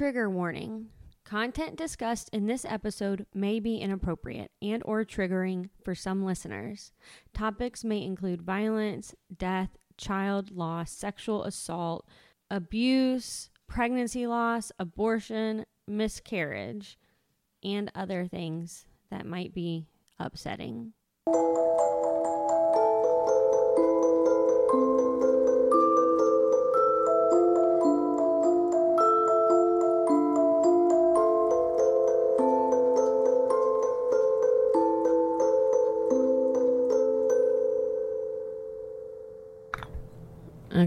Trigger warning. Content discussed in this episode may be inappropriate and or triggering for some listeners. Topics may include violence, death, child loss, sexual assault, abuse, pregnancy loss, abortion, miscarriage, and other things that might be upsetting.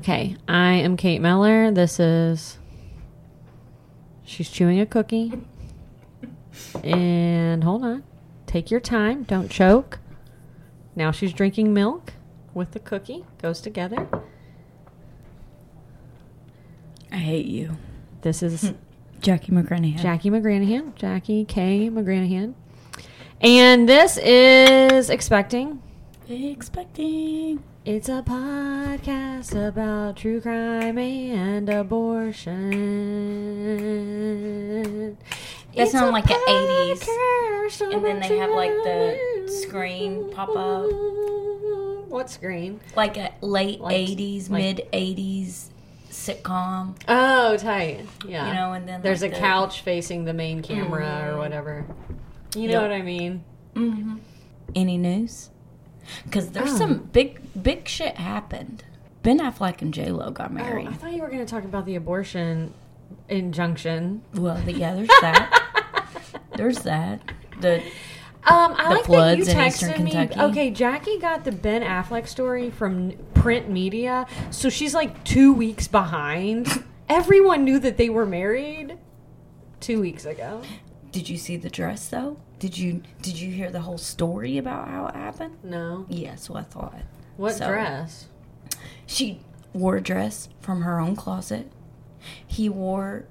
Okay, I am Kate Meller. This is. She's chewing a cookie. And hold on. Take your time. Don't choke. Now she's drinking milk with the cookie. Goes together. I hate you. This is hmm. Jackie McGranahan. Jackie McGranahan. Jackie K. McGranahan. And this is Expecting. Expecting. It's a podcast about true crime and abortion. That It's sound like a 80s, podcast and then they have, like, the screen pop up. What screen? Like a late Like- 80s, like- mid 80s sitcom. Oh, tight. Yeah. You know, and then, there's like, a the- couch facing the main camera or Mhm. whatever. You know Yep. what I mean? hmm Any news? Because there's Oh. some big, big shit happened. Ben Affleck and J Lo got Oh, married. I thought you were going to talk about the abortion injunction. Well, the, yeah, there's that. there's that. The Um, I The like floods that you texted me. Kentucky. Okay, Jackie got the Ben Affleck story from print media, so she's like two weeks behind. Everyone knew that they were married two weeks ago. Did you see the dress though? Did you did you hear the whole story about how it happened? No, Yes, what I thought. what So- dress? She wore a dress from her own closet. He wore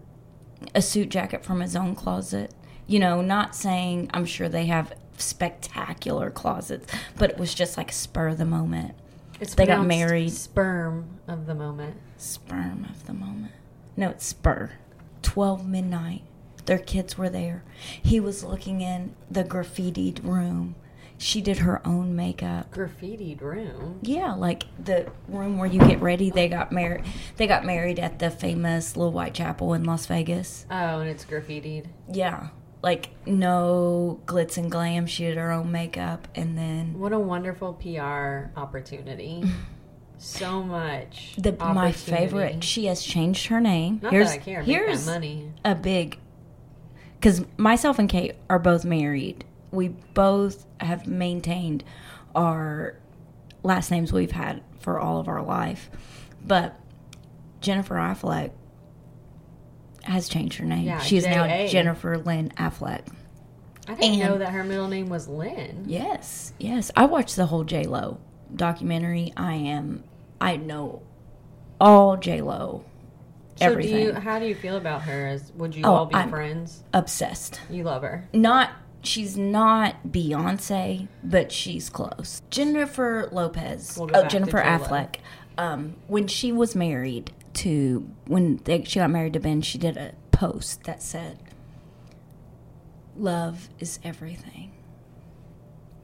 a suit jacket from his own closet. You know, not saying I'm sure they have spectacular closets, but it was just like spur of the moment. It's They got married. Sperm of the moment. Sperm of the moment. No, it's spur. 12 midnight. Their kids were there. He was looking in the graffitied room. She did her own makeup. Graffitied room. Yeah, like the room where you get ready. They got married. They got married at the famous Little White Chapel in Las Vegas. Oh, and it's graffitied. Yeah, like no glitz and glam. She did her own makeup, and then What a wonderful PR opportunity. so much. the my favorite. She has changed her name. Not here's that I care. Here's money. a big because myself and Kate are both married. We both have maintained our last names we've had for all of our life, but Jennifer Affleck has changed her name. Yeah, She's now J.A.. Jennifer Lynn Affleck. I didn't and- know that her middle name was Lynn. Yes, yes. I watched the whole J Lo documentary. I am. I know all J Lo. So do you? How do you feel about her? As would you Oh, all be I'm- friends? Obsessed. You love her. not she's not Beyonce, but she's close. Jennifer Lopez. We'll oh, Jennifer Affleck. Um, when she was married to when they, she got married to Ben, she did a post that said, "Love is everything.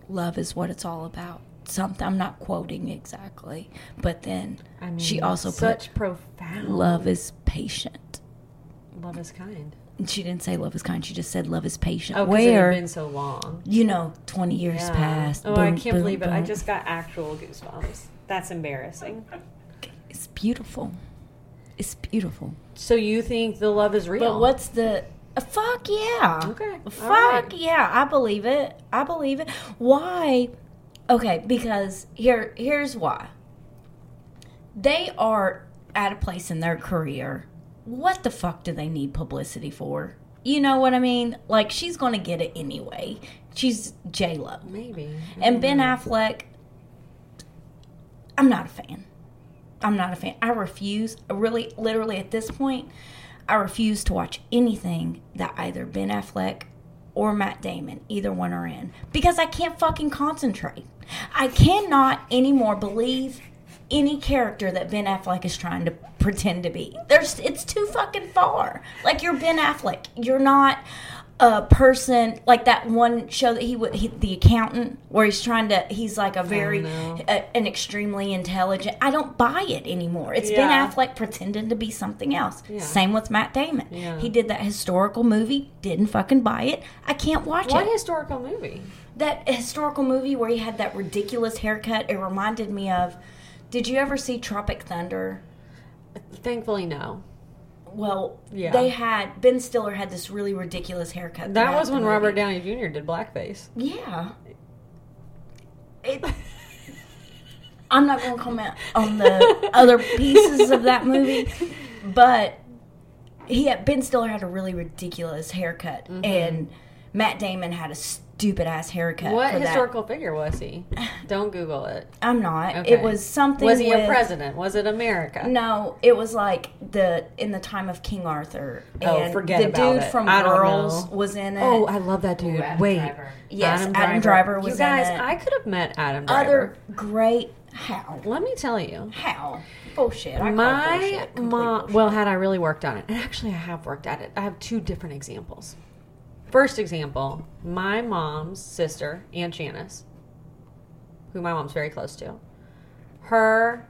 Love is what it's all about." Something I'm not quoting exactly, but then I mean, she also such put, profound "Love is patient." Love is kind. She didn't say love is kind. She just said love is patient. Oh, because it Where had been so long. you know, 20 years Yeah. past. Oh, I can't boom, believe it! I just got actual goosebumps. That's embarrassing. It's beautiful. It's beautiful. So you think the love is real? But what's the. uh, fuck yeah. Okay, Fuck right. yeah. I believe it. I believe it. Why? Okay, because here here's why. They are at a place in their career. What the fuck do they need publicity for? You know what I mean? Like she's going to get it anyway. She's J Lo. Maybe. And Ben Affleck, I'm not a fan. I'm not a fan. I refuse, really, literally at this point, I refuse to watch anything that either Ben Affleck or Matt Damon, either one are in, because I can't fucking concentrate. I cannot anymore believe any character that Ben Affleck is trying to pretend to be. There's it's too fucking far. Like you're Ben Affleck. You're not a person like that one show that he would he, the accountant where he's trying to he's like a very an extremely intelligent i don't buy it anymore It's Yeah. ben affleck pretending to be something else Yeah. same with matt damon Yeah. he did that historical movie didn't fucking buy it i can't watch What it what historical movie? that historical movie where he had that ridiculous haircut it reminded me of did you ever see tropic thunder Thankfully, no. Well Yeah. they had ben stiller had this really ridiculous haircut That was when. Robert Downey Jr. did blackface. Yeah. It, I'm not going to comment on the other pieces of that movie, but he had, Ben Stiller had a really ridiculous haircut, Mm-hmm. and Matt Damon had a stupid ass haircut. What for that. historical figure was he? Don't Google it. I'm not. Okay. It was something. Was he a president? Was it America? No, it was like the in the time of King Arthur. Oh, And forget the about dude it. from I don't Girls was in it. Oh, I love that dude. Ooh, Adam Wait. Driver. Yes, Adam Driver was You guys, in it. I could have met Adam Driver. other great. How? Let me tell you. How? Bullshit. I My mom. bullshit. Well, had I really worked on it, and actually, I have worked at it. I have two different examples. First example: my mom's sister, Aunt Janice, who my mom's very close to. Her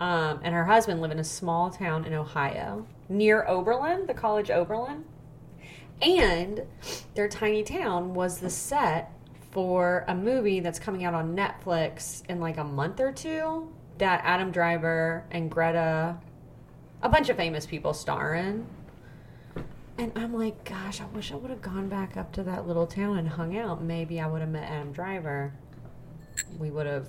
um, and her husband live in a small town in Ohio near Oberlin, the college Oberlin, and their tiny town was the set for a movie that's coming out on Netflix in like a month or two that Adam Driver and Greta, a bunch of famous people star in. And I'm like, gosh, I wish I would have gone back up to that little town and hung out. Maybe I would have met Adam Driver. We would have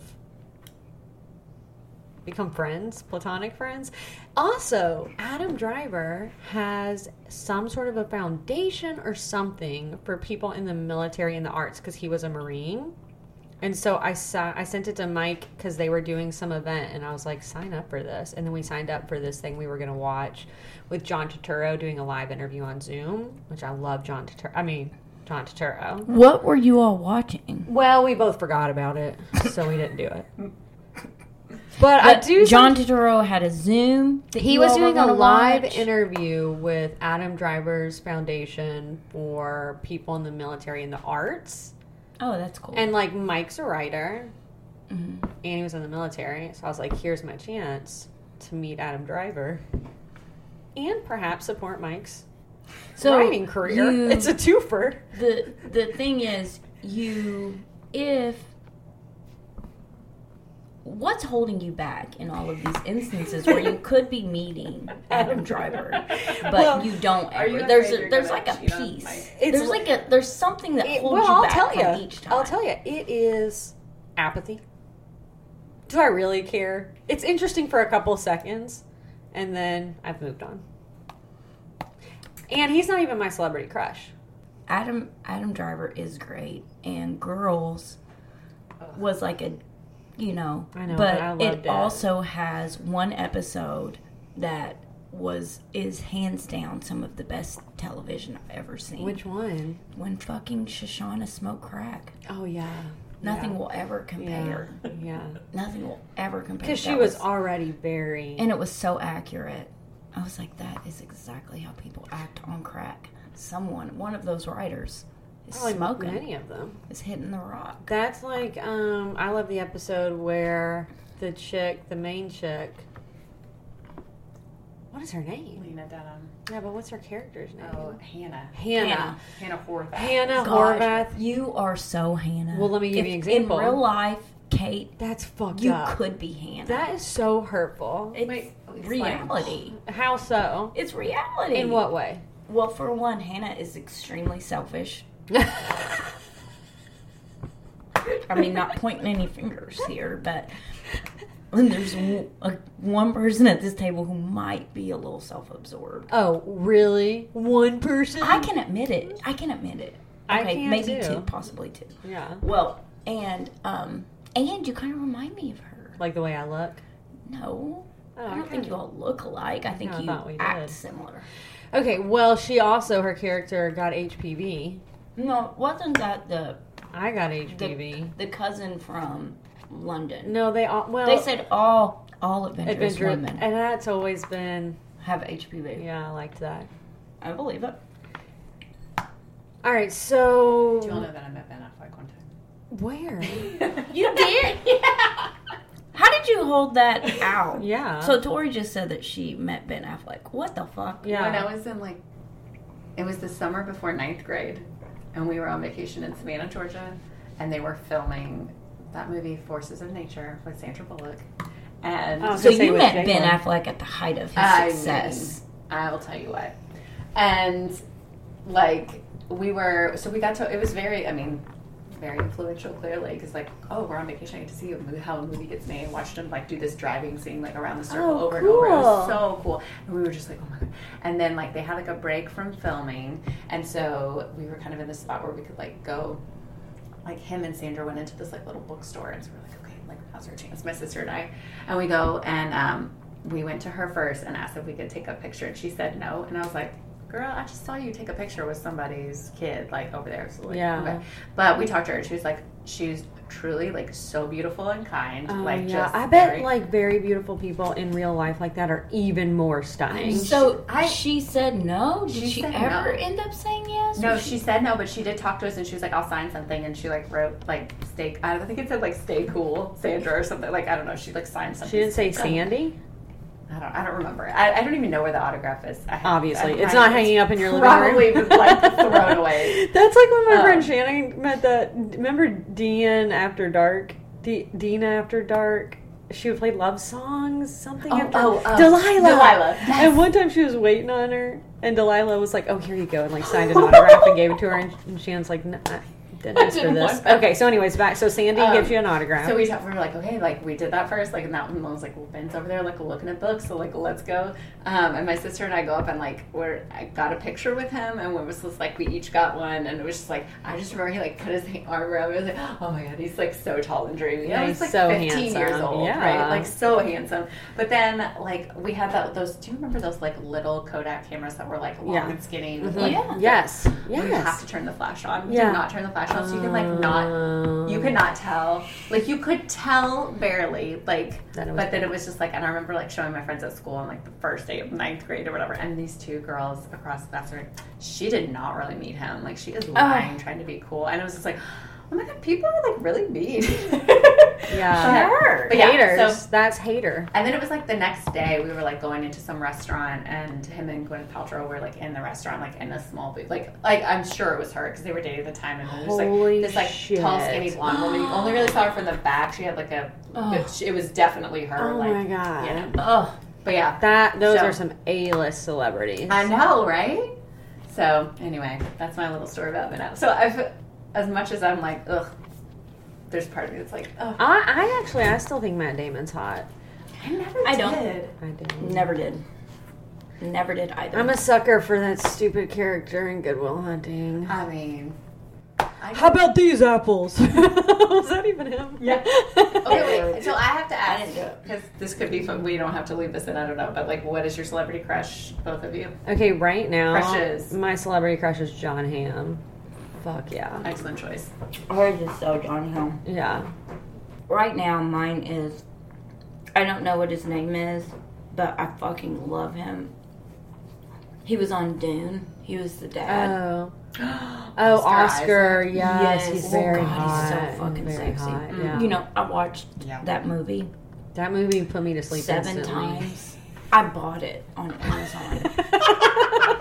become friends, platonic friends. Also, Adam Driver has some sort of a foundation or something for people in the military and the arts because he was a Marine. And so I saw, I sent it to Mike because they were doing some event, and I was like, sign up for this. And then we signed up for this thing we were going to watch with John Turturro doing a live interview on Zoom, which I love John Turturro. I mean, John Turturro. What were you all watching? Well, we both forgot about it, so we didn't do it. But, I do. John Turturro had a Zoom. He was doing a live watch. interview with Adam Driver's foundation for people in the military and the arts. Oh, that's cool. And like Mike's a writer, Mhm. and he was in the military. So I was like, here's my chance to meet Adam Driver and perhaps support Mike's so writing career. you- it's a twofer. the the thing is, you if what's holding you back in all of these instances where you could be meeting Adam Driver, but Well, you don't are ever. you there's a, there's like a piece. It's there's like- like a there's something that It- holds well, you I'll back tell from you. each time. I'll tell you. It is apathy. Do I really care? It's interesting for a couple seconds, and then I've moved on. And he's not even my celebrity crush. Adam Adam Driver is great, and Girls was like a, you know, I know, but but I it, it. also has one episode that was is hands down some of the best television I've ever seen. Which one? when fucking Shoshanna smoked crack, Oh yeah, nothing Yeah. will ever compare. yeah. Nothing will ever compare. Because she That was already very. and it was so accurate. I was like, that is exactly how people act on crack. Someone, one of those writers, probably smoking, many of them. is hitting the rock. That's like um I love the episode where the chick, the main chick. What is her name? Lena Dunham. Yeah, but what's her character's name? Oh, Hannah. Hannah. Hannah Horvath. Hannah Gosh, Horvath. You are so Hannah. Well, let me give If you an example. In real life, Kate, That's fucked you up. could be Hannah. That is so hurtful. it's Wait, reality. How so? It's reality. In what way? Well, for one, Hannah is extremely selfish. I mean, not pointing any fingers here, but there's one person at this table who might be a little self-absorbed. oh, really? One person? I can admit it. I can admit it. I Okay, can maybe too. two, possibly two. Yeah. Well, and um, and you kind of remind me of her. Like the way I look. No, Oh, I don't think you all look alike. I think I you we act did. similar. Okay, well, she also her character got HPV. No, wasn't that the I got the, HPV. the cousin from London. No, they all well They said all all adventurous adventure, women and that's always been have HPV. yeah, I liked that. I believe it. All right, so Do you all know that I met Ben Affleck one time? where? You did? yeah. How did you hold that out? Yeah. So Tori just said that she met Ben Affleck. What the fuck? yeah. When I was in like, it was the summer before ninth grade, and we were on vacation in Savannah, Georgia, and they were filming that movie Forces of Nature with Sandra Bullock. And I So gonna you met Jake Ben Long. Affleck at the height of his I success. mean, I will tell you what. And like we were, so we got to. It was very. I mean, very influential. Clearly, because like, oh, we're on vacation. I get to see how a movie gets made. Watched him like do this driving scene like around the circle Oh, over and over. It was so cool. And we were just like, oh my god. And then like they had like a break from filming, and so we were kind of in this spot where we could like go. Like him and Sandra went into this like little bookstore, and so we're like, okay, like how's our chance? My sister and I, and we go and um, we went to her first and asked if we could take a picture, and she said no. And I was like, girl, I just saw you take a picture with somebody's kid like over there. So like, Yeah. okay. But we talked to her, and she was like, she's truly like so beautiful and kind. Oh, like yeah, just I bet very- like very beautiful people in real life like that are even more stunning. So I- she said no. Did She she, ever no. end up saying yes? No, Or she said no, but she did talk to us, and she was like, "I'll sign something," and she like wrote like "stay." I don't think it said like "stay cool," Sandra or something. Like I don't know. She like signed something. she didn't say Sandy. I don't. I don't remember. I, I don't even know where the autograph is. I Obviously, it's not hanging up in your living Probably room. been like thrown away. That's like when my Um, friend Shannon met that. Remember Dean After Dark? D- Dean After Dark. She would play love songs, something Oh, after oh, oh. Delilah. Delilah, yes. And one time she was waiting on her, and Delilah was like, "Oh, here you go," and like signed an autograph and gave it to her, and, and Shannon's like, "No, I didn't I ask for this." Okay, so anyways, back. So Sandy Um, gives you an autograph. So we, talked, we were like, okay, like we did that first, like, and that one was like, well, Ben's over there, like, looking at books, so like, let's go. Um, and my sister and I go up and like, we're, I got a picture with him, and it was just like, we each got one, and it was just like, I just remember he like put his arm around me, I was like, oh my god, he's like so tall and dreamy. Yeah, he's like so 15 years old, Yeah. right? Like so handsome. But then like we had that those. Do you remember those like little Kodak cameras that were like long Yeah. and skinny? Mhm. like, Yeah. Yes. You have to turn the flash on. Yeah. Do not turn the flash so you can like not you um. could not tell. Like you could tell barely. Like That it was but then it was just like and I remember like showing my friends at school on like the first day of ninth grade or whatever, and these two girls across the classroom, she did not really meet him. Like she is lying, trying to be cool. And it was just like, Oh my god, people are like really mean. Yeah. Sure. But yeah, Haters. so- That's hater. and then it was like the next day we were like going into some restaurant and him and Gwyneth Paltrow were like in the restaurant like in a small booth like like I'm sure it was her because they were dating at the time and then there's Holy like this like tall skinny blonde woman you only really saw her from the back she had like a Oh. it was definitely her Oh like my god. yeah Oh, but yeah That those So- are some A-list celebrities. I know right so anyway that's my little story about Ben Affleck. so I've as much as I'm like ugh there's part of me that's like ugh I, I actually I still think Matt Damon's hot. I never I don't. did I do. never did. Never did either. I'm a sucker for that stupid character in Good Will Hunting. I mean I How about these apples? Was that even him? Yeah. Okay, wait. So I have to I ask it. because this could be fun. We don't have to leave this in. I don't know, but like, what is your celebrity crush, both of you? Okay, right now Crushes. my celebrity crush is John Hamm. Fuck yeah. Excellent choice. Hers is so Johnny Home. Yeah. Right now, mine is. I don't know what his name is, but I fucking love him. He was on Dune. He was the dad. Oh. Oh, Oscar. Isaac. Yes, Yes. he's Oh, very God, hot. he's so fucking very sexy. hot, Mm. Yeah. You know, I watched Yeah. that movie that movie put me to sleep seven instantly. times. I bought it on Amazon.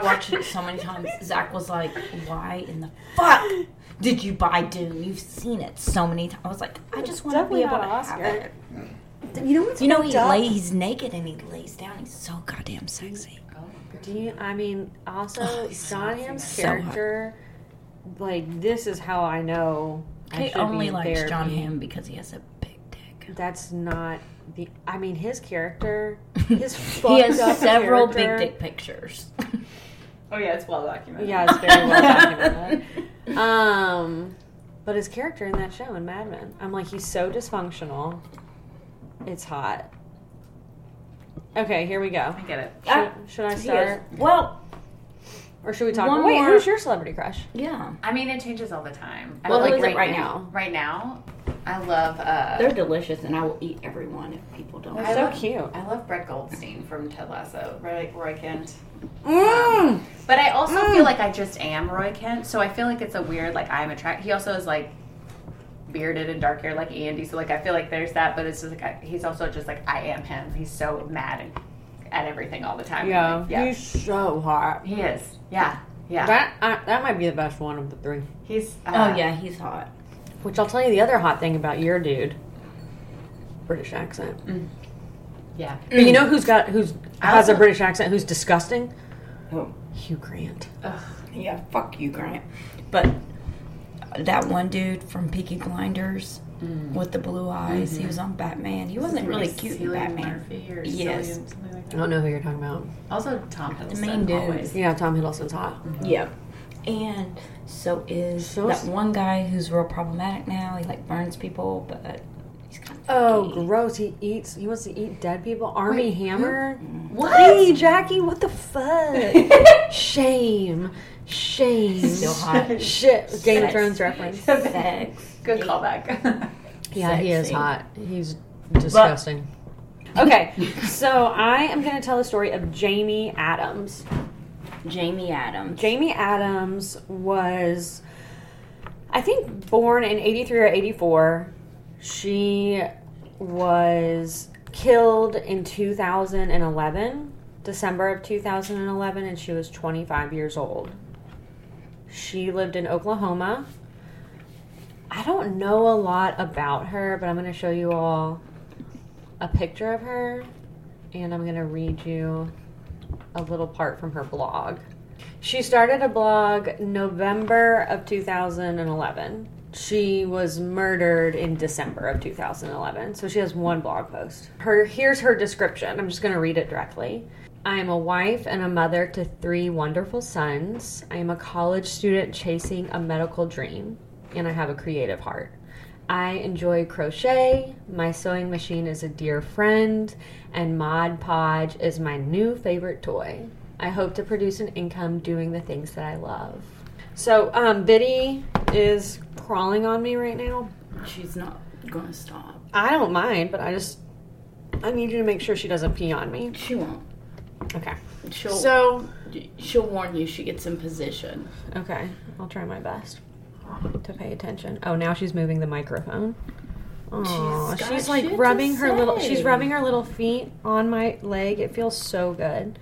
I watched it so many times. Zach was like, "Why in the fuck did you buy Dune? You've seen it so many times." I was like, "I just want to be able to not have it." You know what's You know, he fucked up? lay, he's naked and he lays down. He's so goddamn sexy. Do you? I mean, also Oh, he's so John Hamm's so character. like this is how I know. I Kate should only be in likes John therapy. Hamm because he has a big dick. That's not the. I mean, his character. His he has up several character- big dick pictures. Oh yeah, it's well documented. Yeah, it's very well documented. Um, but his character in that show in Mad Men, I'm like, he's so dysfunctional. It's hot. Okay, here we go. I get it. Should, Ah, should I start? Well, Or should we talk? One Wait, more- who's your celebrity crush? Yeah. I mean, it changes all the time. I Well, like who is it right, right now. now? Right now, I love. Uh, They're delicious, and I will eat every one if people don't. They're I so love, cute. I love Brett Goldstein from Ted Lasso. Roy, Roy Kent. Mm. But I also feel like I just am Roy Kent, so I feel like it's a weird like I'm attracted. He also is like bearded and dark hair like Andy, so like I feel like there's that, but it's just like I, he's also just like I am him. He's so mad and, at everything all the time. Yeah, Like, yeah, he's so hot. he is. Yeah, yeah. That uh, that might be the best one of the three. he's. Uh, Oh yeah, he's hot. Which I'll tell you the other hot thing about your dude. British accent. yeah. But you know who's got who's I has a also- British accent who's disgusting? Oh. Hugh Grant. Yeah, fuck you, Grant. But that one dude from Peaky Blinders Mm. with the blue eyes, he was mm-hmm. on Batman. He wasn't really cute in Batman. Murphy or Yes. Cillian- like I don't know who you're talking about. Also, Tom Hiddleston. The main dude. always. Yeah, Tom Hiddleston's hot. Mm-hmm. Yeah. And so is So that is- one guy who's real problematic now. He like burns people, but he's kind of Oh, freaky. gross! He eats. He wants to eat dead people. Armie Hammer. What? Hey, Jackie, what the fuck? Shame, shame. Still hot. Shit. Game of Thrones reference. Sex. Good callback. Yeah, he is hot. He's disgusting. okay, so I am going to tell the story of Jaymie Adams. Jaymie Adams. Jaymie Adams was, I think, born in 83 or 84. She was killed in 2011, December of 2011, and she was 25 years old. She lived in Oklahoma. I don't know a lot about her, but I'm going to show you all a picture of her, and I'm going to read you a little part from her blog. She started a blog November of 2011. She was murdered in December of 2011. So she has one blog post. Her here's her description. I'm just going to read it directly. I am a wife and a mother to three wonderful sons. I am a college student chasing a medical dream, and I have a creative heart. I enjoy crochet. My sewing machine is a dear friend, and Mod Podge is my new favorite toy. I hope to produce an income doing the things that I love. So, um, Biddy is crawling on me right now. She's not gonna stop. I don't mind, but I just I need you to make sure she doesn't pee on me. She won't. Okay. She'll So, she'll warn you. She gets in position. okay, I'll try my best to pay attention. Oh, now she's moving the microphone. Oh, She's she's, like rubbing her little. She's rubbing her little feet on my leg. It feels so good.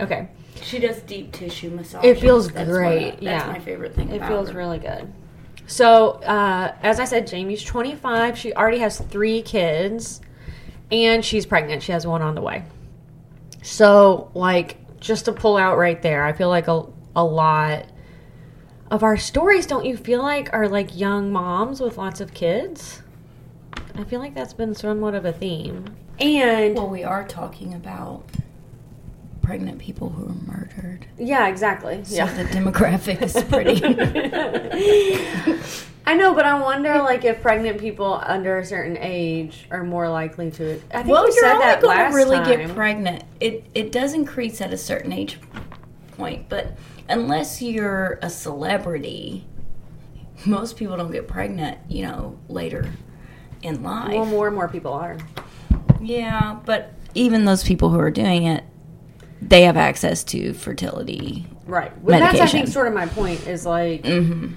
Okay, She does deep tissue massage. It feels That's great, What I, that's yeah. my favorite thing. it about feels her. really good. So, uh, as I said, Jaymie's 25. She already has three kids, and she's pregnant. She has one on the way. So, like, just to pull out right there, I feel like a, a lot of our stories, don't you feel like, are like young moms with lots of kids? I feel like that's been somewhat of a theme. And Well, we are talking about pregnant people who are murdered. yeah, exactly. So Yeah. the demographic is pretty. I know, but I wonder, like, if pregnant people under a certain age are more likely to. I think well, we you're said only that going last to really time. get pregnant. It it does increase at a certain age point, but unless you're a celebrity, most people don't get pregnant. You know, later in life. Well, more and more people are. Yeah, but even those people who are doing it, they have access to fertility. Right. Well, that's, I think, sort of my point is like Mm-hmm.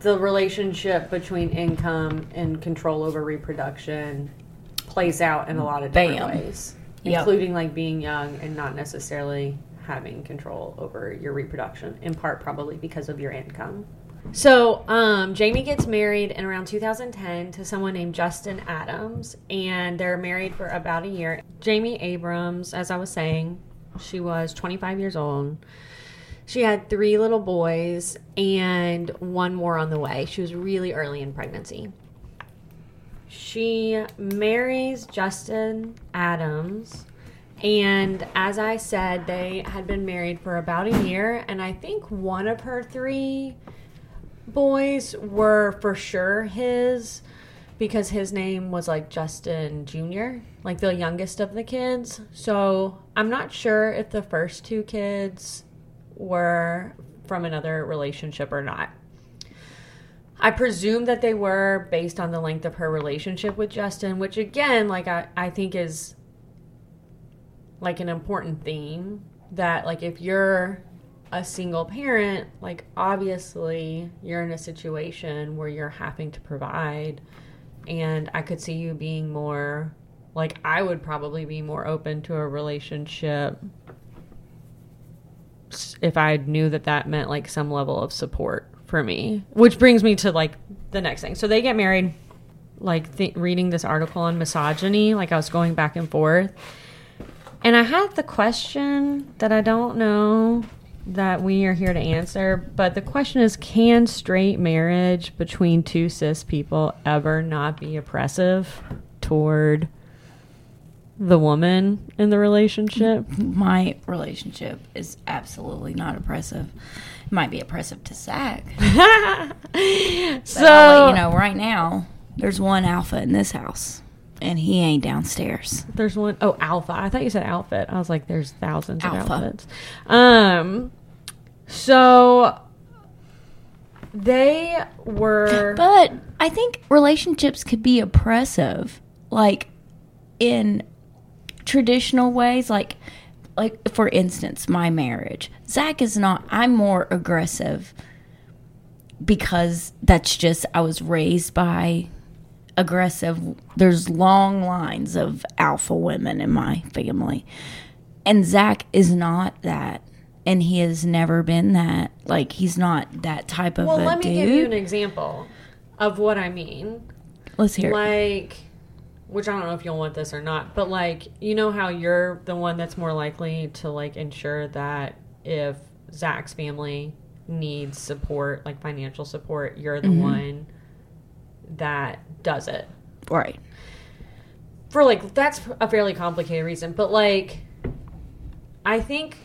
the relationship between income and control over reproduction plays out in a lot of different Bam. ways, Yep. including like being young and not necessarily having control over your reproduction, in part probably because of your income. So, um, Jaymie gets married in around 2010 to someone named Justin Adams, and they're married for about a year. Jaymie Abrams, as I was saying, she was 25 years old. She had three little boys and one more on the way. She was really early in pregnancy. She marries Justin Adams. And as I said, they had been married for about a year. And I think one of her three boys were for sure his because his name was like Justin Jr., like the youngest of the kids. So I'm not sure if the first two kids were from another relationship or not. I presume that they were based on the length of her relationship with Justin, which again, like I, I think is like an important theme that like if you're a single parent, like obviously you're in a situation where you're having to provide and I could see you being more like I would probably be more open to a relationship if I knew that that meant like some level of support for me. Which brings me to like the next thing. So they get married like th- reading this article on misogyny, like I was going back and forth. And I had the question that I don't know that we are here to answer, but the question is can straight marriage between two cis people ever not be oppressive toward the woman in the relationship? My relationship is absolutely not oppressive. It might be oppressive to Zach. so, I'll let you know right now, there's one alpha in this house, and he ain't downstairs. There's one oh alpha. I thought you said outfit. I was like, there's thousands of Alpha. outfits. Um, so they were. But I think relationships could be oppressive, like in traditional ways, like like for instance, my marriage. Zach is not. I'm more aggressive because that's just I was raised by aggressive. There's long lines of alpha women in my family, and Zach is not that. And he has never been that. Like he's not that type of well, a let me dude. give you an example of what I mean. Let's hear. Like, which I don't know if you'll want this or not, but like, you know how you're the one that's more likely to like ensure that if Zach's family needs support, like financial support, you're the mm-hmm. one that does it. Right. For like, that's a fairly complicated reason, but like, I think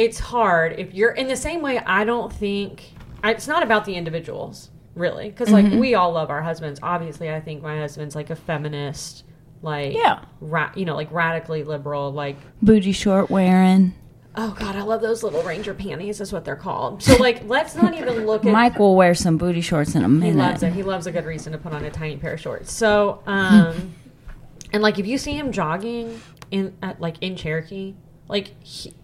it's hard if you're in the same way. I don't think it's not about the individuals really, because like we all love our husbands. Obviously, I think my husband's like a feminist, like Yeah. ra- you know, like radically liberal, like Booty short wearing. oh god, I love those little ranger panties. Is what they're called. So like, let's not even look at Mike will wear some booty shorts in a minute. he loves it. He loves a good reason to put on a tiny pair of shorts. So, um, and like if you see him jogging in at, like in Cherokee, like he,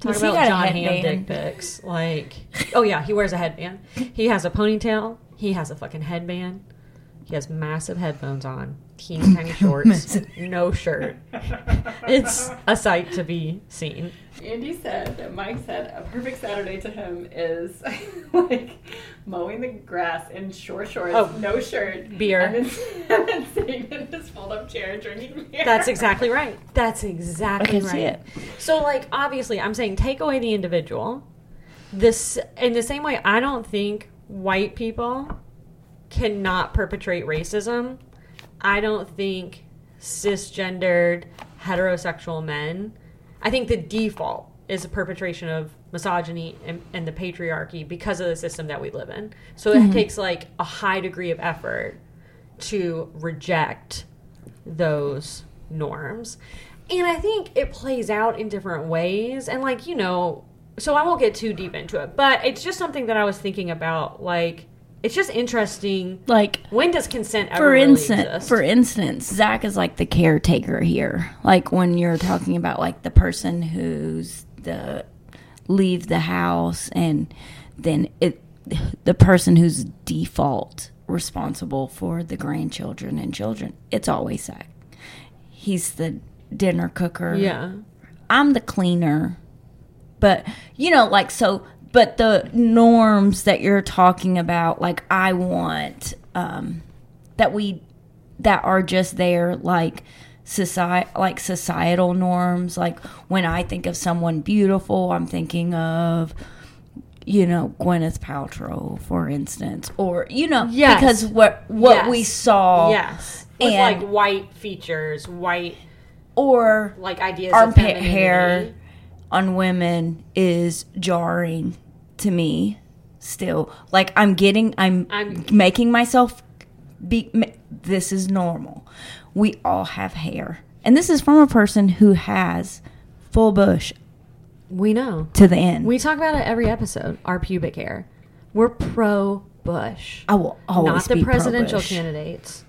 talk about John Hamm dick pics. Like, oh yeah, he wears a headband. He has a ponytail. He has a fucking headband. He has massive headphones on, teeny tiny shorts, no shirt. It's a sight to be seen. Andy said that Mike said a perfect Saturday to him is like mowing the grass in short shorts, Oh. no shirt, Beer. and then, and sitting in his fold-up chair drinking beer. That's exactly right. That's I exactly can right. see it. So, like, obviously, I'm saying take away the individual. This, in the same way, I don't think white people cannot perpetrate racism. I don't think cisgendered heterosexual men. I think the default is a perpetration of misogyny and, and the patriarchy because of the system that we live in. So it mm-hmm. takes like a high degree of effort to reject those norms. And I think it plays out in different ways. And, like, you know, so I won't get too deep into it, but it's just something that I was thinking about. Like, it's just interesting. Like When does consent ever for really instance, exist? for instance, Zach is like the caretaker here. Like when you're talking about like the person who's the leave the house and then it the person who's default responsible for the grandchildren and children. It's always Zach. He's the dinner cooker. yeah. I'm the cleaner. But, you know, like, so, but the norms that you're talking about, like, I want, um, that we, that are just there, like, society, like societal norms. Like, when I think of someone beautiful, I'm thinking of, you know, Gwyneth Paltrow, for instance, or, you know, Yes. because what, what we saw, Yes. With, and- like, white features, white, or, like, ideas armpit hair on women is jarring to me still like i'm getting i'm, I'm- making myself be ma- this is normal we all have hair and this is from a person who has full bush We know. to the end. We talk about it every episode. Our pubic hair. We're pro Bush, I will always not the presidential pro-Bush. candidates.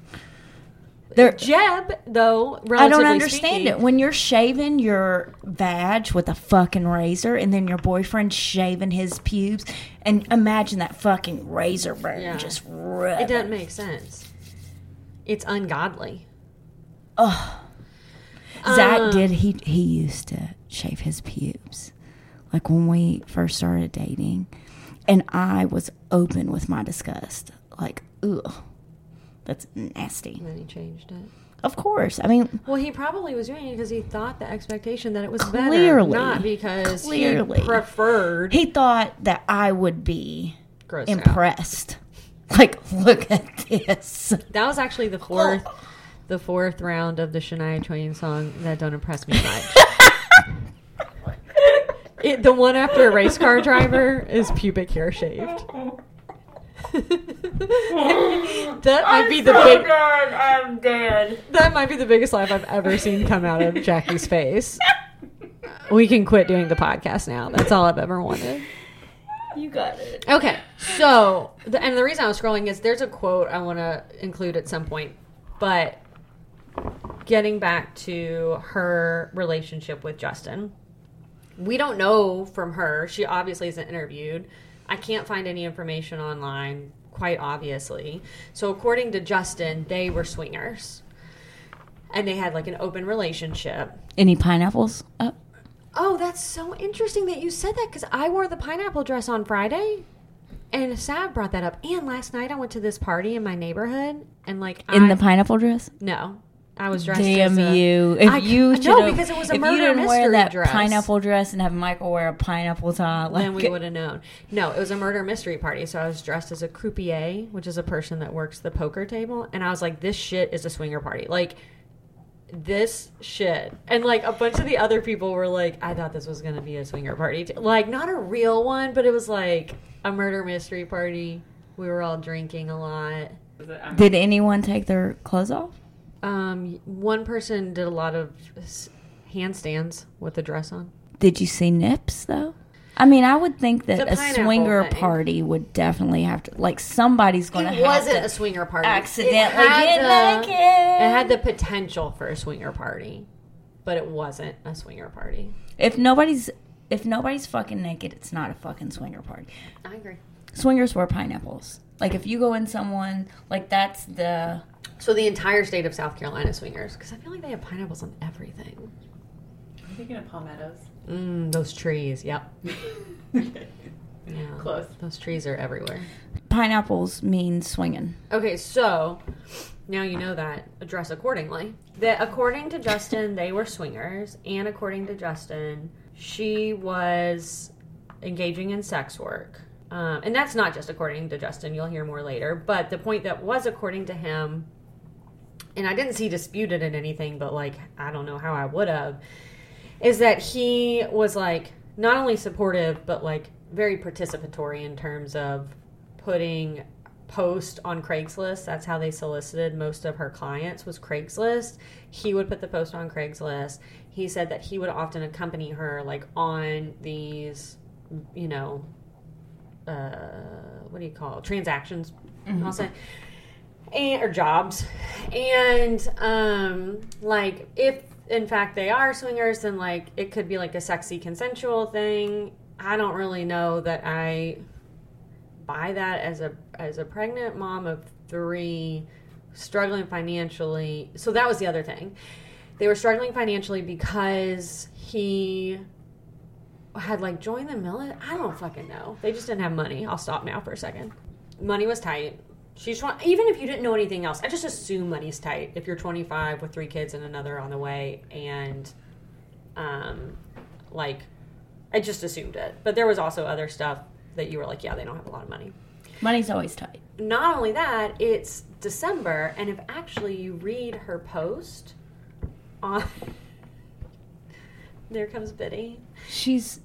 There- Jeb, though, I don't understand speaking- it. When you're shaving your vag with a fucking razor and then your boyfriend's shaving his pubes, and imagine that fucking razor burn Yeah. just rub. It doesn't make sense. It's ungodly. Oh, Zach Um, did. He he used to shave his pubes, like when we first started dating, and I was open with my disgust. Like, ugh, that's nasty. And then he changed it. Of course, I mean, Well, he probably was doing it because he thought the expectation that it was Clearly. better, not because Clearly. he preferred he thought that I would be gross out. impressed. Like, look at this. That was actually the oh. fourth, the fourth round of the Shania Twain song that don't impress me much. it, the one after a race car driver is pubic hair shaved. that might be the big. I'm dead. That might be the biggest laugh I've ever seen come out of Jackie's face. We can quit doing the podcast now. That's all I've ever wanted. You got it. Okay, so the, and the reason I was scrolling is there's a quote I want to include at some point, but getting back to her relationship with Justin, we don't know from her. She obviously isn't interviewed. I can't find any information online, quite obviously. So according to Justin, they were swingers, and they had like an open relationship. Any pineapples? Oh, Oh, that's so interesting that you said that because I wore the pineapple dress on Friday, and Sav brought that up. And last night I went to this party in my neighborhood, and like in I, the pineapple dress? no, I was dressed. Damn as a, you! If I- you no, because it was a if murder you didn't wear that dress. pineapple dress and have Michael wear a pineapple top, like Then we would have known. No, it was a murder mystery party. So I was dressed as a croupier, which is a person that works the poker table. And I was like, this shit is a swinger party. Like, this shit. And like a bunch of the other people were like, I thought this was going to be a swinger party. too. Like, not a real one, but it was like a murder mystery party. We were all drinking a lot. Did anyone take their clothes off? Um, one person did a lot of handstands with the dress on. Did you see nips though? I mean, I would think that a swinger thing. party would definitely have to, like, somebody's going to It have wasn't to a swinger party. accidentally It get naked. It had the potential for a swinger party, but it wasn't a swinger party. if nobody's if nobody's fucking naked, it's not a fucking swinger party. I agree. Swingers wear pineapples. Like if you go in someone like that's the So the entire state of South Carolina swingers, because I feel like they have pineapples on everything. I'm thinking of palmettos. Mm, those trees. Yep. Yeah. Close. Those trees are everywhere. pineapples mean swinging. Okay, so now you know that. Dress accordingly. That according to Justin, they were swingers, and according to Justin, she was engaging in sex work. Um, and that's not just according to Justin. You'll hear more later. But the point that was according to him, and I didn't see disputed in anything, but like I don't know how I would have, is that he was like not only supportive but like very participatory in terms of putting post on Craigslist. That's how they solicited most of her clients was Craigslist. He would put the post on Craigslist. He said that he would often accompany her like on these, you know, uh, what do you call it? transactions? I'll say. And, or jobs, and um, like if in fact they are swingers, then like it could be like a sexy consensual thing. I don't really know that I buy that as a as a pregnant mom of three struggling financially. So that was the other thing. They were struggling financially because he had like joined the military. I don't fucking know. They just didn't have money. I'll stop now for a second. Money was tight she's trying even if you didn't know anything else i just assume money's tight if you're 25 with three kids and another on the way and um like i just assumed it but there was also other stuff that you were like yeah they don't have a lot of money Money's always tight. not only that, it's December, and if actually you read her post on. there comes Biddy. She's.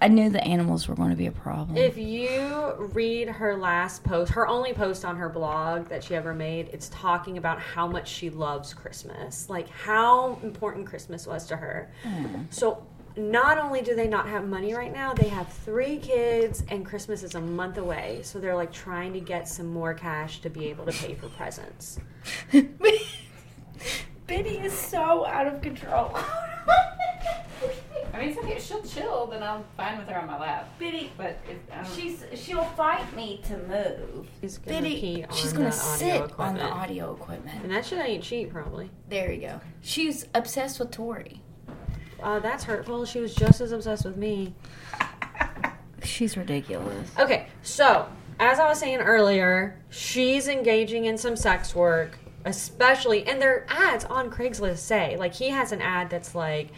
I knew the animals were going to be a problem. If you read her last post, her only post on her blog that she ever made, it's talking about how much she loves Christmas, like how important Christmas was to her. Hmm. So not only do they not have money right now, they have three kids and Christmas is a month away. So they're like trying to get some more cash to be able to pay for presents. Biddy is so out of control. I mean, it's okay. She'll chill, then I'm fine with her on my lap. Biddy, But if, I don't, she's she'll fight me to move. She's gonna pee Biddy, on she's gonna audio sit on the audio equipment. And that shit ain't cheap, probably. There you go. She's obsessed with Tori. Uh, that's hurtful. She was just as obsessed with me. She's ridiculous. Okay, so as I was saying earlier, she's engaging in some sex work, especially, and their ads on Craigslist say like he has an ad that's like,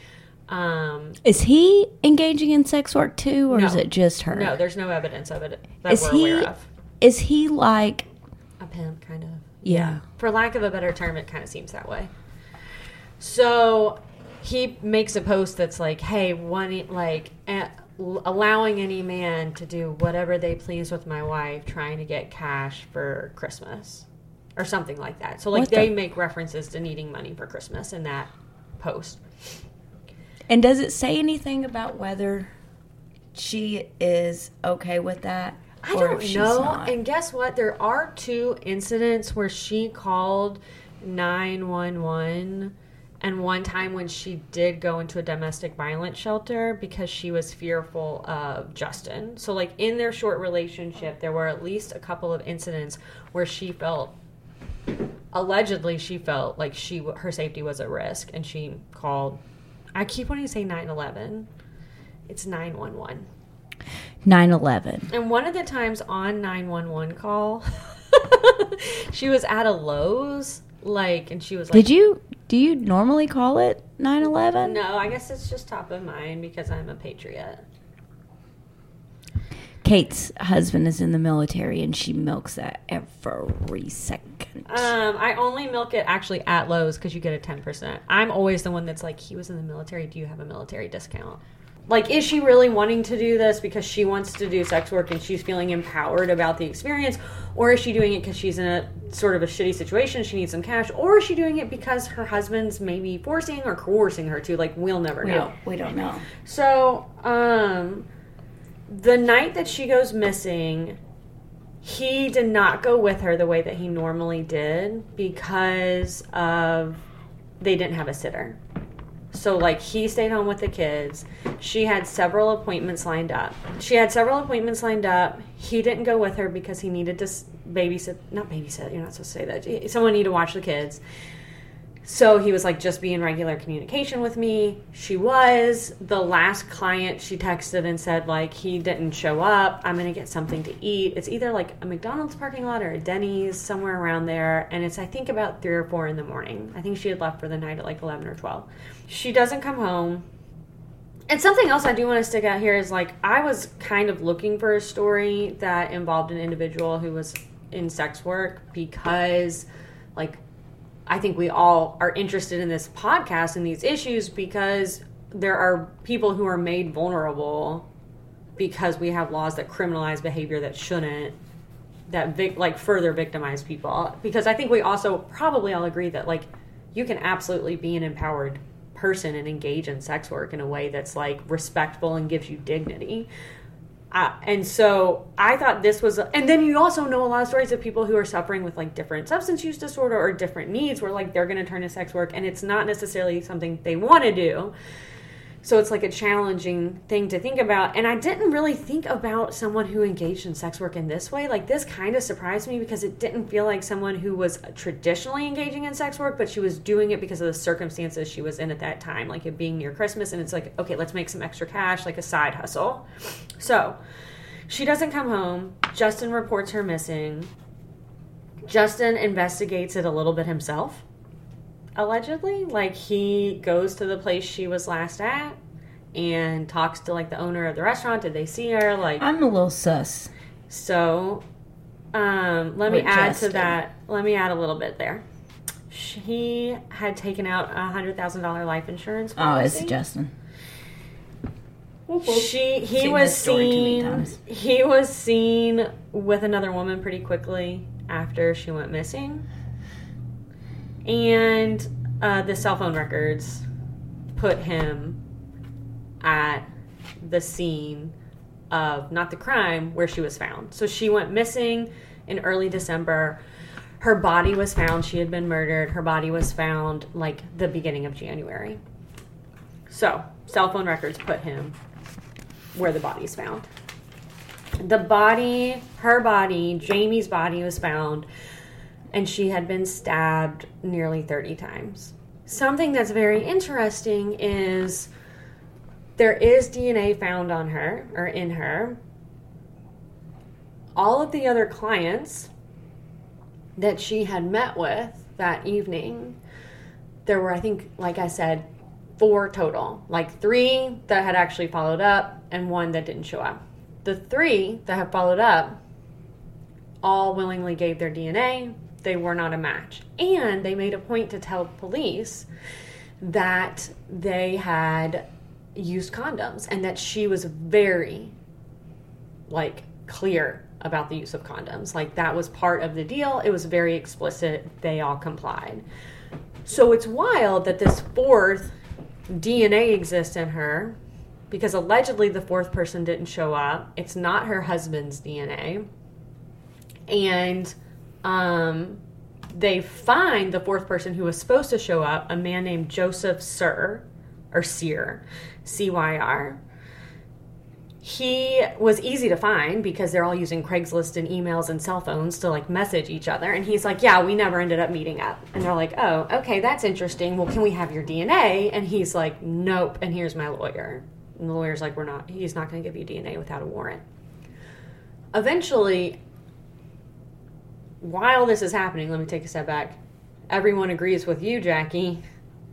um, Is he engaging in sex work too, or No. is it just her? no, there's no evidence of it that Is we're he? aware of. Is he like? A pimp, kind of. Yeah. For lack of a better term, it kind of seems that way. So he makes a post that's like, "Hey, one like allowing any man to do whatever they please with my wife, trying to get cash for Christmas, or something like that." So like What the- they make references to needing money for Christmas in that post. And does it say anything about whether she is okay with that? I don't know. not? And guess what? There are two incidents where she called 911 and one time when she did go into a domestic violence shelter because she was fearful of Justin. So like in their short relationship, there were at least a couple of incidents where she felt allegedly she felt like she her safety was at risk and she called I keep wanting to say 911. It's 911. 9/11. And one of the times on 911 call, she was at a Lowe's, like, and she was like, Did you? Do you normally call it 9/11? No, I guess it's just top of mind because I'm a patriot. Kate's husband is in the military, and she milks that every second. Um, I only milk it actually at Lowe's because you get a 10%. I'm always the one that's like, he was in the military. Do you have a military discount? Like, is she really wanting to do this because she wants to do sex work and she's feeling empowered about the experience? Or is she doing it because she's in a sort of a shitty situation? She needs some cash? Or is she doing it because her husband's maybe forcing or coercing her to? Like, we'll never we know. don't. We don't know. So, um, the night that she goes missing, he did not go with her the way that he normally did because of they didn't have a sitter. So, like, he stayed home with the kids. She had several appointments lined up. She had several appointments lined up. He didn't go with her because he needed to babysit. Not babysit, you're not supposed to say that. Someone needed to watch the kids. So he was like, just be in regular communication with me. She was. The last client she texted and said, like, he didn't show up. I'm going to get something to eat. It's either like a McDonald's parking lot or a Denny's, somewhere around there. And it's, I think, about three or four in the morning. I think she had left for the night at like 11 or 12. She doesn't come home. And something else I do want to stick out here is like, I was kind of looking for a story that involved an individual who was in sex work because, like, I think we all are interested in this podcast and these issues because there are people who are made vulnerable because we have laws that criminalize behavior that shouldn't that vic- like further victimize people. Because I think we also probably all agree that like you can absolutely be an empowered person and engage in sex work in a way that's like respectful and gives you dignity uh, and so I thought this was, and then you also know a lot of stories of people who are suffering with like different substance use disorder or different needs where like they're going to turn to sex work and it's not necessarily something they want to do. So it's like a challenging thing to think about. And I didn't really think about someone who engaged in sex work in this way. Like this kind of surprised me because it didn't feel like someone who was traditionally engaging in sex work, but she was doing it because of the circumstances she was in at that time, like it being near Christmas. And it's like, okay, let's make some extra cash, like a side hustle. So she doesn't come home. Justin reports her missing. Justin investigates it a little bit himself allegedly like he goes to the place she was last at and talks to like the owner of the restaurant. Did they see her? Like I'm a little sus. so um let me add to that. Let me add a little bit there. He had taken out a hundred thousand dollar life insurance Oh, it's policy. Justin. she he Seen was this story too many seen he was seen with another woman pretty quickly after she went missing and uh, the cell phone records put him at the scene of not the crime where she was found. So she went missing in early December. Her body was found. She had been murdered. Her body was found like the beginning of January. So, cell phone records put him where the body's found. The body, her body, Jaymie's body was found, and she had been stabbed nearly 30 times. Something that's very interesting is there is DNA found on her or in her. All of the other clients that she had met with that evening, there were, I think, like I said, four total. Like three that had actually followed up and one that didn't show up. The three that have followed up all willingly gave their DNA. They were not a match. And they made a point to tell police that they had used condoms and that she was very like clear about the use of condoms. Like that was part of the deal. It was very explicit. They all complied. So it's wild that this fourth DNA exists in her because allegedly the fourth person didn't show up. It's not her husband's DNA. And um, they find the fourth person who was supposed to show up, a man named Joseph Sir, or Sear, C Y R. He was easy to find because they're all using Craigslist and emails and cell phones to like message each other. And he's like, Yeah, we never ended up meeting up. And they're like, Oh, okay, that's interesting. Well, can we have your DNA? And he's like, Nope. And here's my lawyer. And the lawyer's like, We're not, he's not going to give you DNA without a warrant. Eventually, while this is happening, let me take a step back. Everyone agrees with you, Jackie.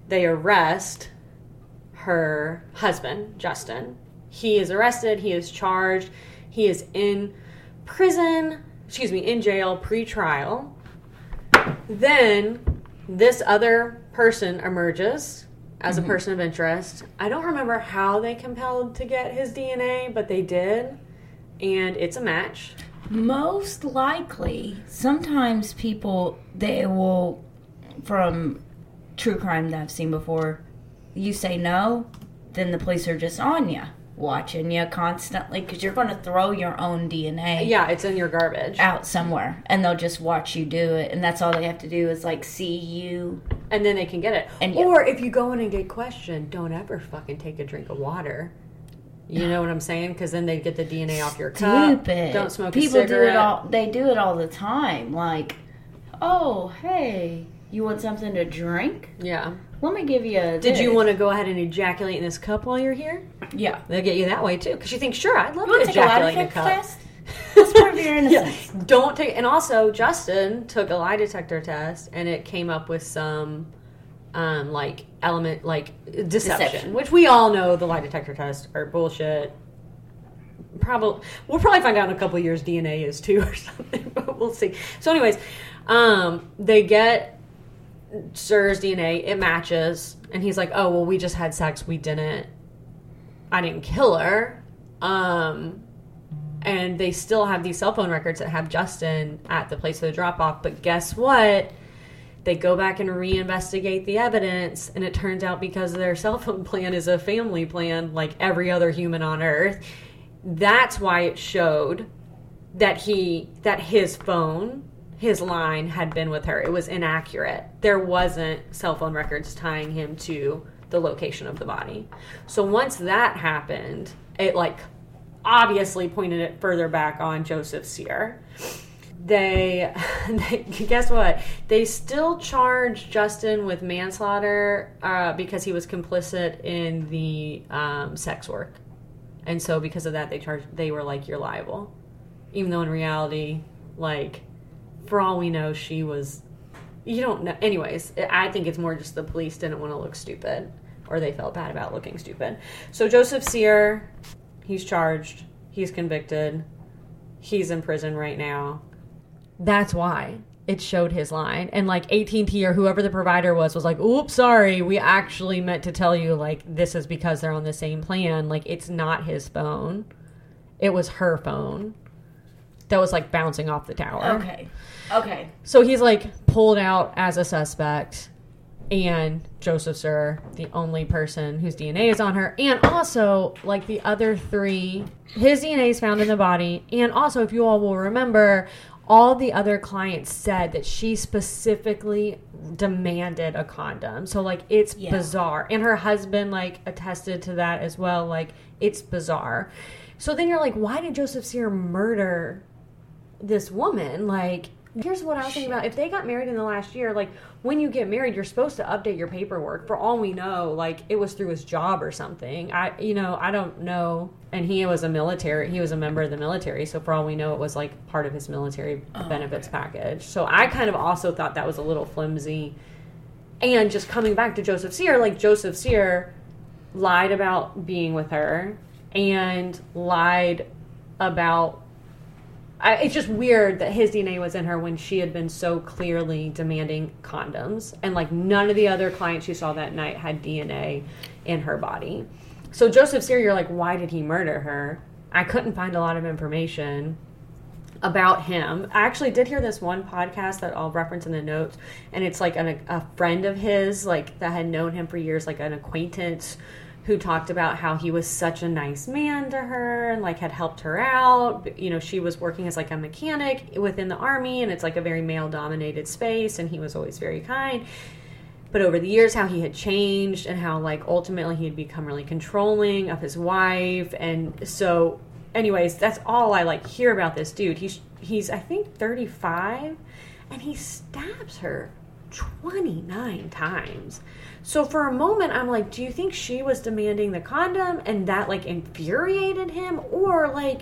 They arrest her husband, Justin. He is arrested, he is charged, he is in prison, excuse me, in jail pre trial. Then this other person emerges as a mm-hmm. person of interest. I don't remember how they compelled to get his DNA, but they did. And it's a match. Most likely, sometimes people they will from true crime that I've seen before. You say no, then the police are just on you, watching you constantly because you're going to throw your own DNA Yeah, it's in your garbage. out somewhere, and they'll just watch you do it, and that's all they have to do is like see you. and then they can get it. And yeah. or if you go in and get questioned, don't ever fucking take a drink of water. You know what I'm saying? Because then they get the DNA off your cup. Stupid. Don't smoke People a cigarette. do it all. They do it all the time. Like, oh hey, you want something to drink? Yeah. Let me give you a. Did you want to go ahead and ejaculate in this cup while you're here? Yeah. They'll get you that way too, because you think, sure, I'd love You to to take a lie ejaculate in a detector cup. test? Let's prove your Yeah. innocence. Don't take. And also, Justin took a lie detector test, and it came up with some, um, like element like deception, Deception. which we all know the lie detector tests are bullshit. Probably, we'll probably find out in a couple years DNA is too or something, but we'll see. So, anyways, um, they get Cyr's DNA, it matches, and he's like, "Oh, well, we just had sex. We didn't. I didn't kill her." Um, and they still have these cell phone records that have Justin at the place of the drop off. But guess what? They go back and reinvestigate the evidence, and it turns out because their cell phone plan is a family plan, like every other human on earth, that's why it showed that he that his phone his line had been with her. It was inaccurate. There wasn't cell phone records tying him to the location of the body. So once that happened it like obviously pointed it further back on joseph Cyr they, they guess what? They still charge justin with manslaughter uh, because he was complicit in the um, sex work. And so because of that they charged they were like you're liable. Even though in reality like for all we know she was you don't know anyways i think it's more just the police didn't want to look stupid or they felt bad about looking stupid. So joseph Cyr he's charged he's convicted he's in prison right now that's why it showed his line and like AT&T or whoever the provider was was like oops sorry we actually meant to tell you like this is because they're on the same plan like it's not his phone it was her phone that was like bouncing off the tower Okay. Okay. so he's like pulled out as a suspect and Joseph Cyr, the only person whose DNA is on her, and also like the other three, his DNA is found in the body, and also if you all will remember, all the other clients said that she specifically demanded a condom. So like it's Yeah. bizarre, and her husband like attested to that as well. Like it's bizarre. So then you're like, why did Joseph Cyr murder this woman like here's what i was thinking about. If they got married in the last year like when you get married you're supposed to update your paperwork. For all we know like it was through his job or something. I you know i don't know. And he was a military he was a member of the military. So for all we know it was like part of his military oh, benefits package. So i kind of also thought that was a little flimsy. And just coming back to joseph Cyr like joseph Cyr lied about being with her and lied about I, it's just weird that his DNA was in her when she had been so clearly demanding condoms, and like none of the other clients you saw that night had DNA in her body. So Joseph Cyr, you're like, why did he murder her? I couldn't find a lot of information about him. I actually did hear this one podcast that I'll reference in the notes, and it's like an, a friend of his, like that had known him for years, like an acquaintance who talked about how he was such a nice man to her and like had helped her out. You know, she was working as like a mechanic within the army, and it's like a very male dominated space, and he was always very kind. But over the years how he had changed and how like ultimately he had become really controlling of his wife. And so anyways that's all i like hear about this dude. He's he's i think 35 and he stabs her 29 times. So for a moment i'm like do you think she was demanding the condom and that like infuriated him? Or like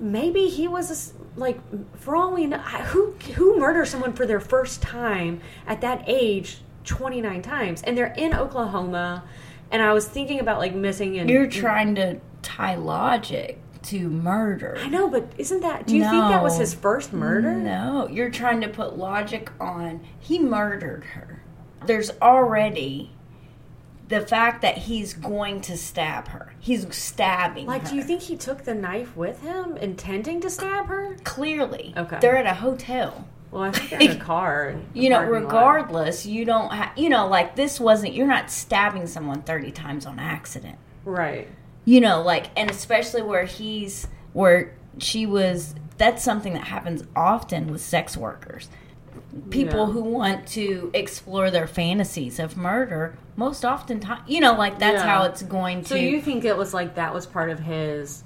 maybe he was like for all we know who who murders someone for their first time at that age 29 times? And they're in oklahoma and i was thinking about like missing and You're trying to tie logic to murder. i know but isn't that do you think that was his first murder No, you're trying to put logic on he murdered her. There's already the fact that he's going to stab her. He's stabbing like her. do you think he took the knife with him intending to stab her clearly? Okay. They're at a hotel. well i think they're in a car You know, parking lot. regardless, you don't have, you know, like this wasn't, you're not stabbing someone 30 times on accident. right You know, like, and especially where he's, where she was, that's something that happens often with sex workers. People Yeah. who want to explore their fantasies of murder, most often time, you know, like that's Yeah. how it's going to. So you think it was like that was part of his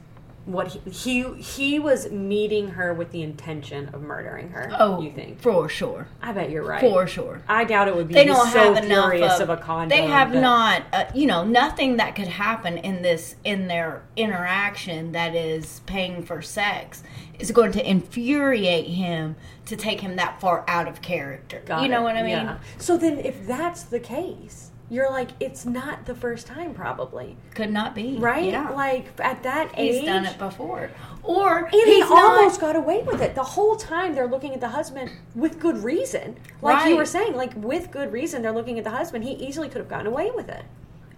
what he he, he was meeting her with the intention of murdering her. oh, you think? for sure, I bet you're right. for sure. I doubt it would be. they don't so have enough of, of, a condom. They have that- not, uh, you know, nothing that could happen in this in their interaction that is paying for sex is going to infuriate him to take him that far out of character. You know it, what I mean? yeah. So then, if that's the case, you're like, it's not the first time, probably, Could not be right? Yeah, Like at that age. he's done it before, or And he he's not- almost got away with it. The whole time they're looking at the husband with good reason. Like you were saying, like with good reason they're looking at the husband. He easily could have gotten away with it.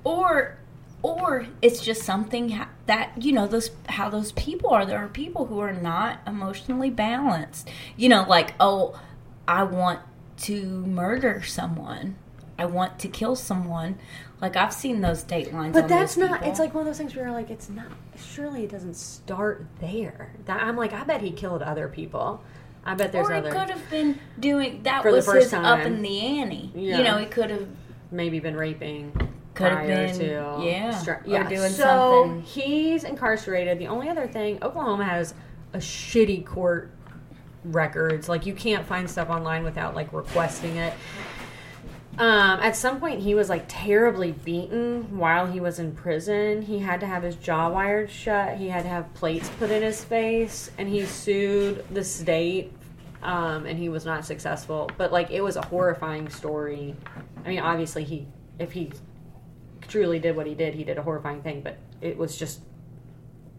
or or it's just something that you know those how those people are there are people who are not emotionally balanced you know like oh i want to murder someone i want to kill someone like i've seen those datelines But on that's not. people. It's like one of those things where you're like, it's not. Surely it doesn't start there. That I'm like, I bet he killed other people. I bet there's or he other. could have been doing that For the was first his up in the ante Yeah. you know he could have maybe been raping. Could have been, to yeah, or yeah. doing so something. he's incarcerated. The only other thing, Oklahoma has a shitty court records. Like you can't find stuff online without like requesting it. Um, at some point, he was like terribly beaten while he was in prison. He had to have his jaw wired shut. He had to have plates put in his face, and he sued the state. Um, and he was not successful. But like, it was a horrifying story. I mean, obviously, he if he truly did what he did, he did a horrifying thing. But it was just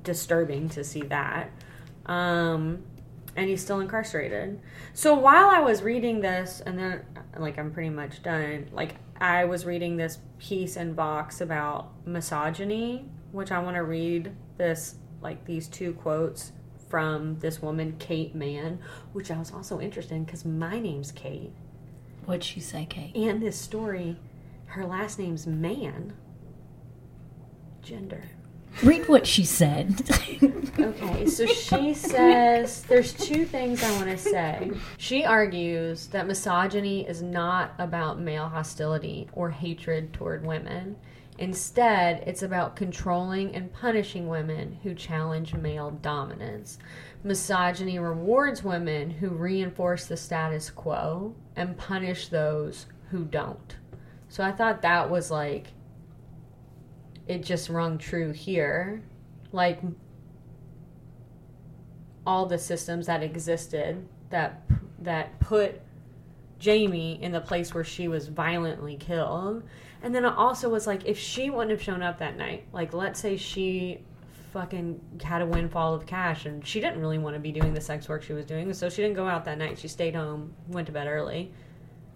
disturbing to see that. Um, and he's still incarcerated. So while I was reading this, and then like I'm pretty much done, like I was reading this piece in Vox about misogyny, which I want to read this like these two quotes from this woman, Kate Manne, which I was also interested in because my name's Kate. What'd she say, Kate? And this story, her last name's Man. Gender. Read what she said. Okay, so she says there's two things I want to say. She argues that misogyny is not about male hostility or hatred toward women. Instead, it's about controlling and punishing women who challenge male dominance. Misogyny rewards women who reinforce the status quo and punish those who don't. So I thought that was like, it just rung true here. Like, all the systems that existed that that put Jaymie in the place where she was violently killed. And then it also was like if she wouldn't have shown up that night, like let's say she fucking had a windfall of cash and she didn't really want to be doing the sex work she was doing, so she didn't go out that night. She stayed home, went to bed early.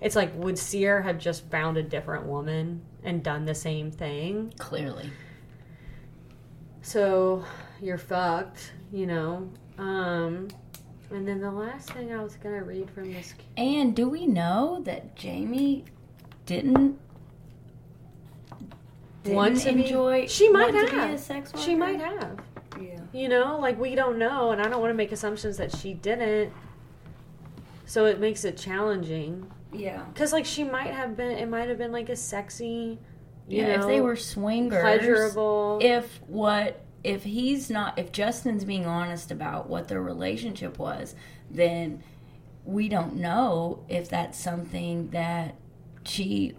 It's like would Cyr have just found a different woman and done the same thing? Clearly. So you're fucked, you know. Um, and then the last thing I was gonna read from this. And do we know that Jaymie didn't, didn't Want to be- enjoy? She might want to have. be a sex worker? She might have. Yeah. You know, like we don't know, and I don't want to make assumptions that she didn't. So it makes it challenging. Yeah. Cause like she might have been, it might have been like a sexy, you Yeah. know, if they were swingers, pleasurable. if what if he's not if Justin's being honest about what their relationship was, then we don't know if that's something that she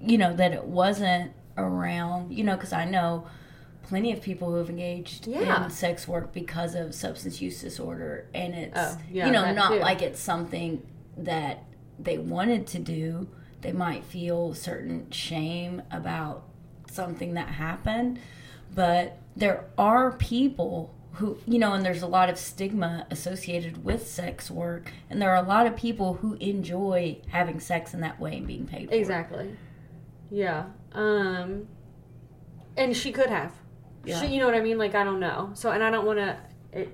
you know that it wasn't around, you know, cuz I know plenty of people who have engaged Yeah. in sex work because of substance use disorder and it's Oh, yeah, you know not too. like it's something that they wanted to do they might feel certain shame about something that happened but there are people who you know and there's a lot of stigma associated with sex work and there are a lot of people who enjoy having sex in that way and being paid for it. Exactly. Yeah. Um and she could have. Yeah. She, you know what I mean? Like I don't know. So and I don't want to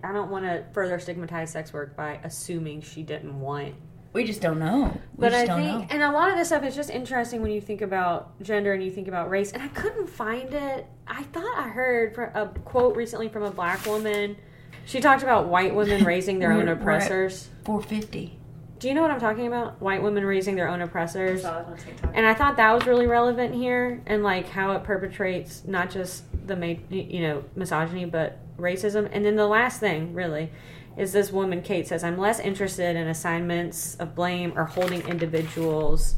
I don't want to further stigmatize sex work by assuming she didn't want. We just don't know we But just I don't think know and a lot of this stuff is just interesting when you think about gender and you think about race and I couldn't find it. I thought I heard a quote recently from a black woman. She talked about white women raising their own We're- we're at- oppressors. 450 Do you know what I'm talking about? White women raising their own oppressors. saw that on TikTok. And I thought that was really relevant here, and like how it perpetrates not just the you know misogyny, but racism. And then the last thing, really, is this woman Kate says, "I'm less interested in assignments of blame or holding individuals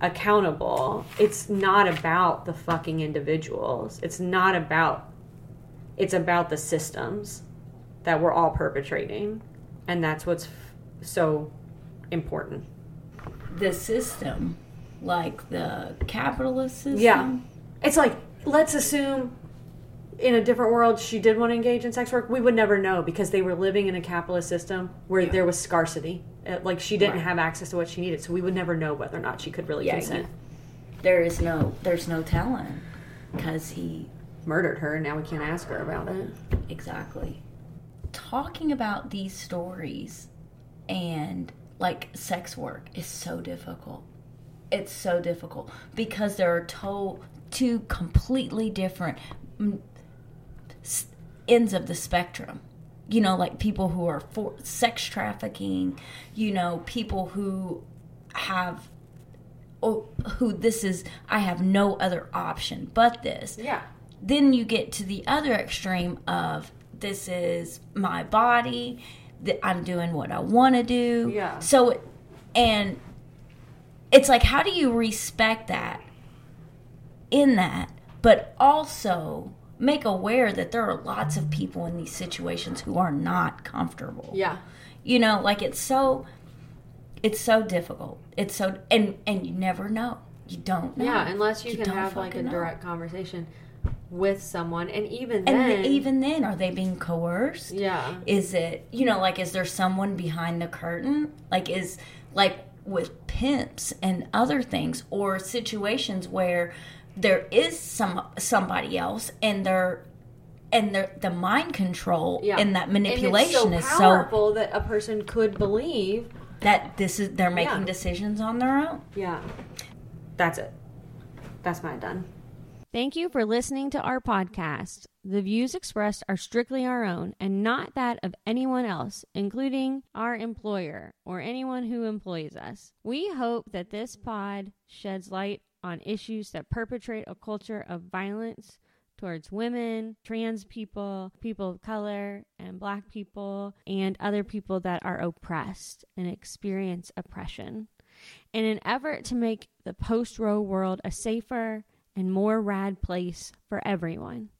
accountable. It's not about the fucking individuals. It's not about. It's about the systems that we're all perpetrating, and that's what's f- so important." the system like the capitalist system Yeah. It's like, let's assume in a different world she did want to engage in sex work. We would never know because they were living in a capitalist system where there was scarcity. Uh, Like she didn't Right. have access to what she needed, so we would never know whether or not she could really Yeah, consent. there is no there's no telling because he Murdered her, and now we can't ask her about it. exactly talking about these stories and like sex work is so difficult it's so difficult because there are to- two completely different ends of the spectrum you know like people who are for sex trafficking you know people who have oh, who this is i have no other option but this Yeah. then you get to the other extreme of this is my body that i'm doing what i want to do Yeah. so and it's like how do you respect that in that but also make aware that there are lots of people in these situations who are not comfortable. Yeah. you know like it's so it's so difficult. It's so and and you never know. You don't know. Yeah, unless you, can have like a know. direct conversation with someone, and even then, th- even then are they being coerced? Yeah, is it you know like is there someone behind the curtain? Like is like with pimps and other things or situations where there is some somebody else and they're and they're, the mind control yeah, and that manipulation and it's is so so powerful that a person could believe that this is they're making Yeah. decisions on their own. Yeah. That's it. That's my done. Thank you for listening to our podcast. The views expressed are strictly our own and not that of anyone else, including our employer or anyone who employs us. We hope that this pod sheds light on issues that perpetrate a culture of violence towards women, trans people, people of color, and black people, and other people that are oppressed and experience oppression in an effort to make the post Roe world a safer and more rad place for everyone.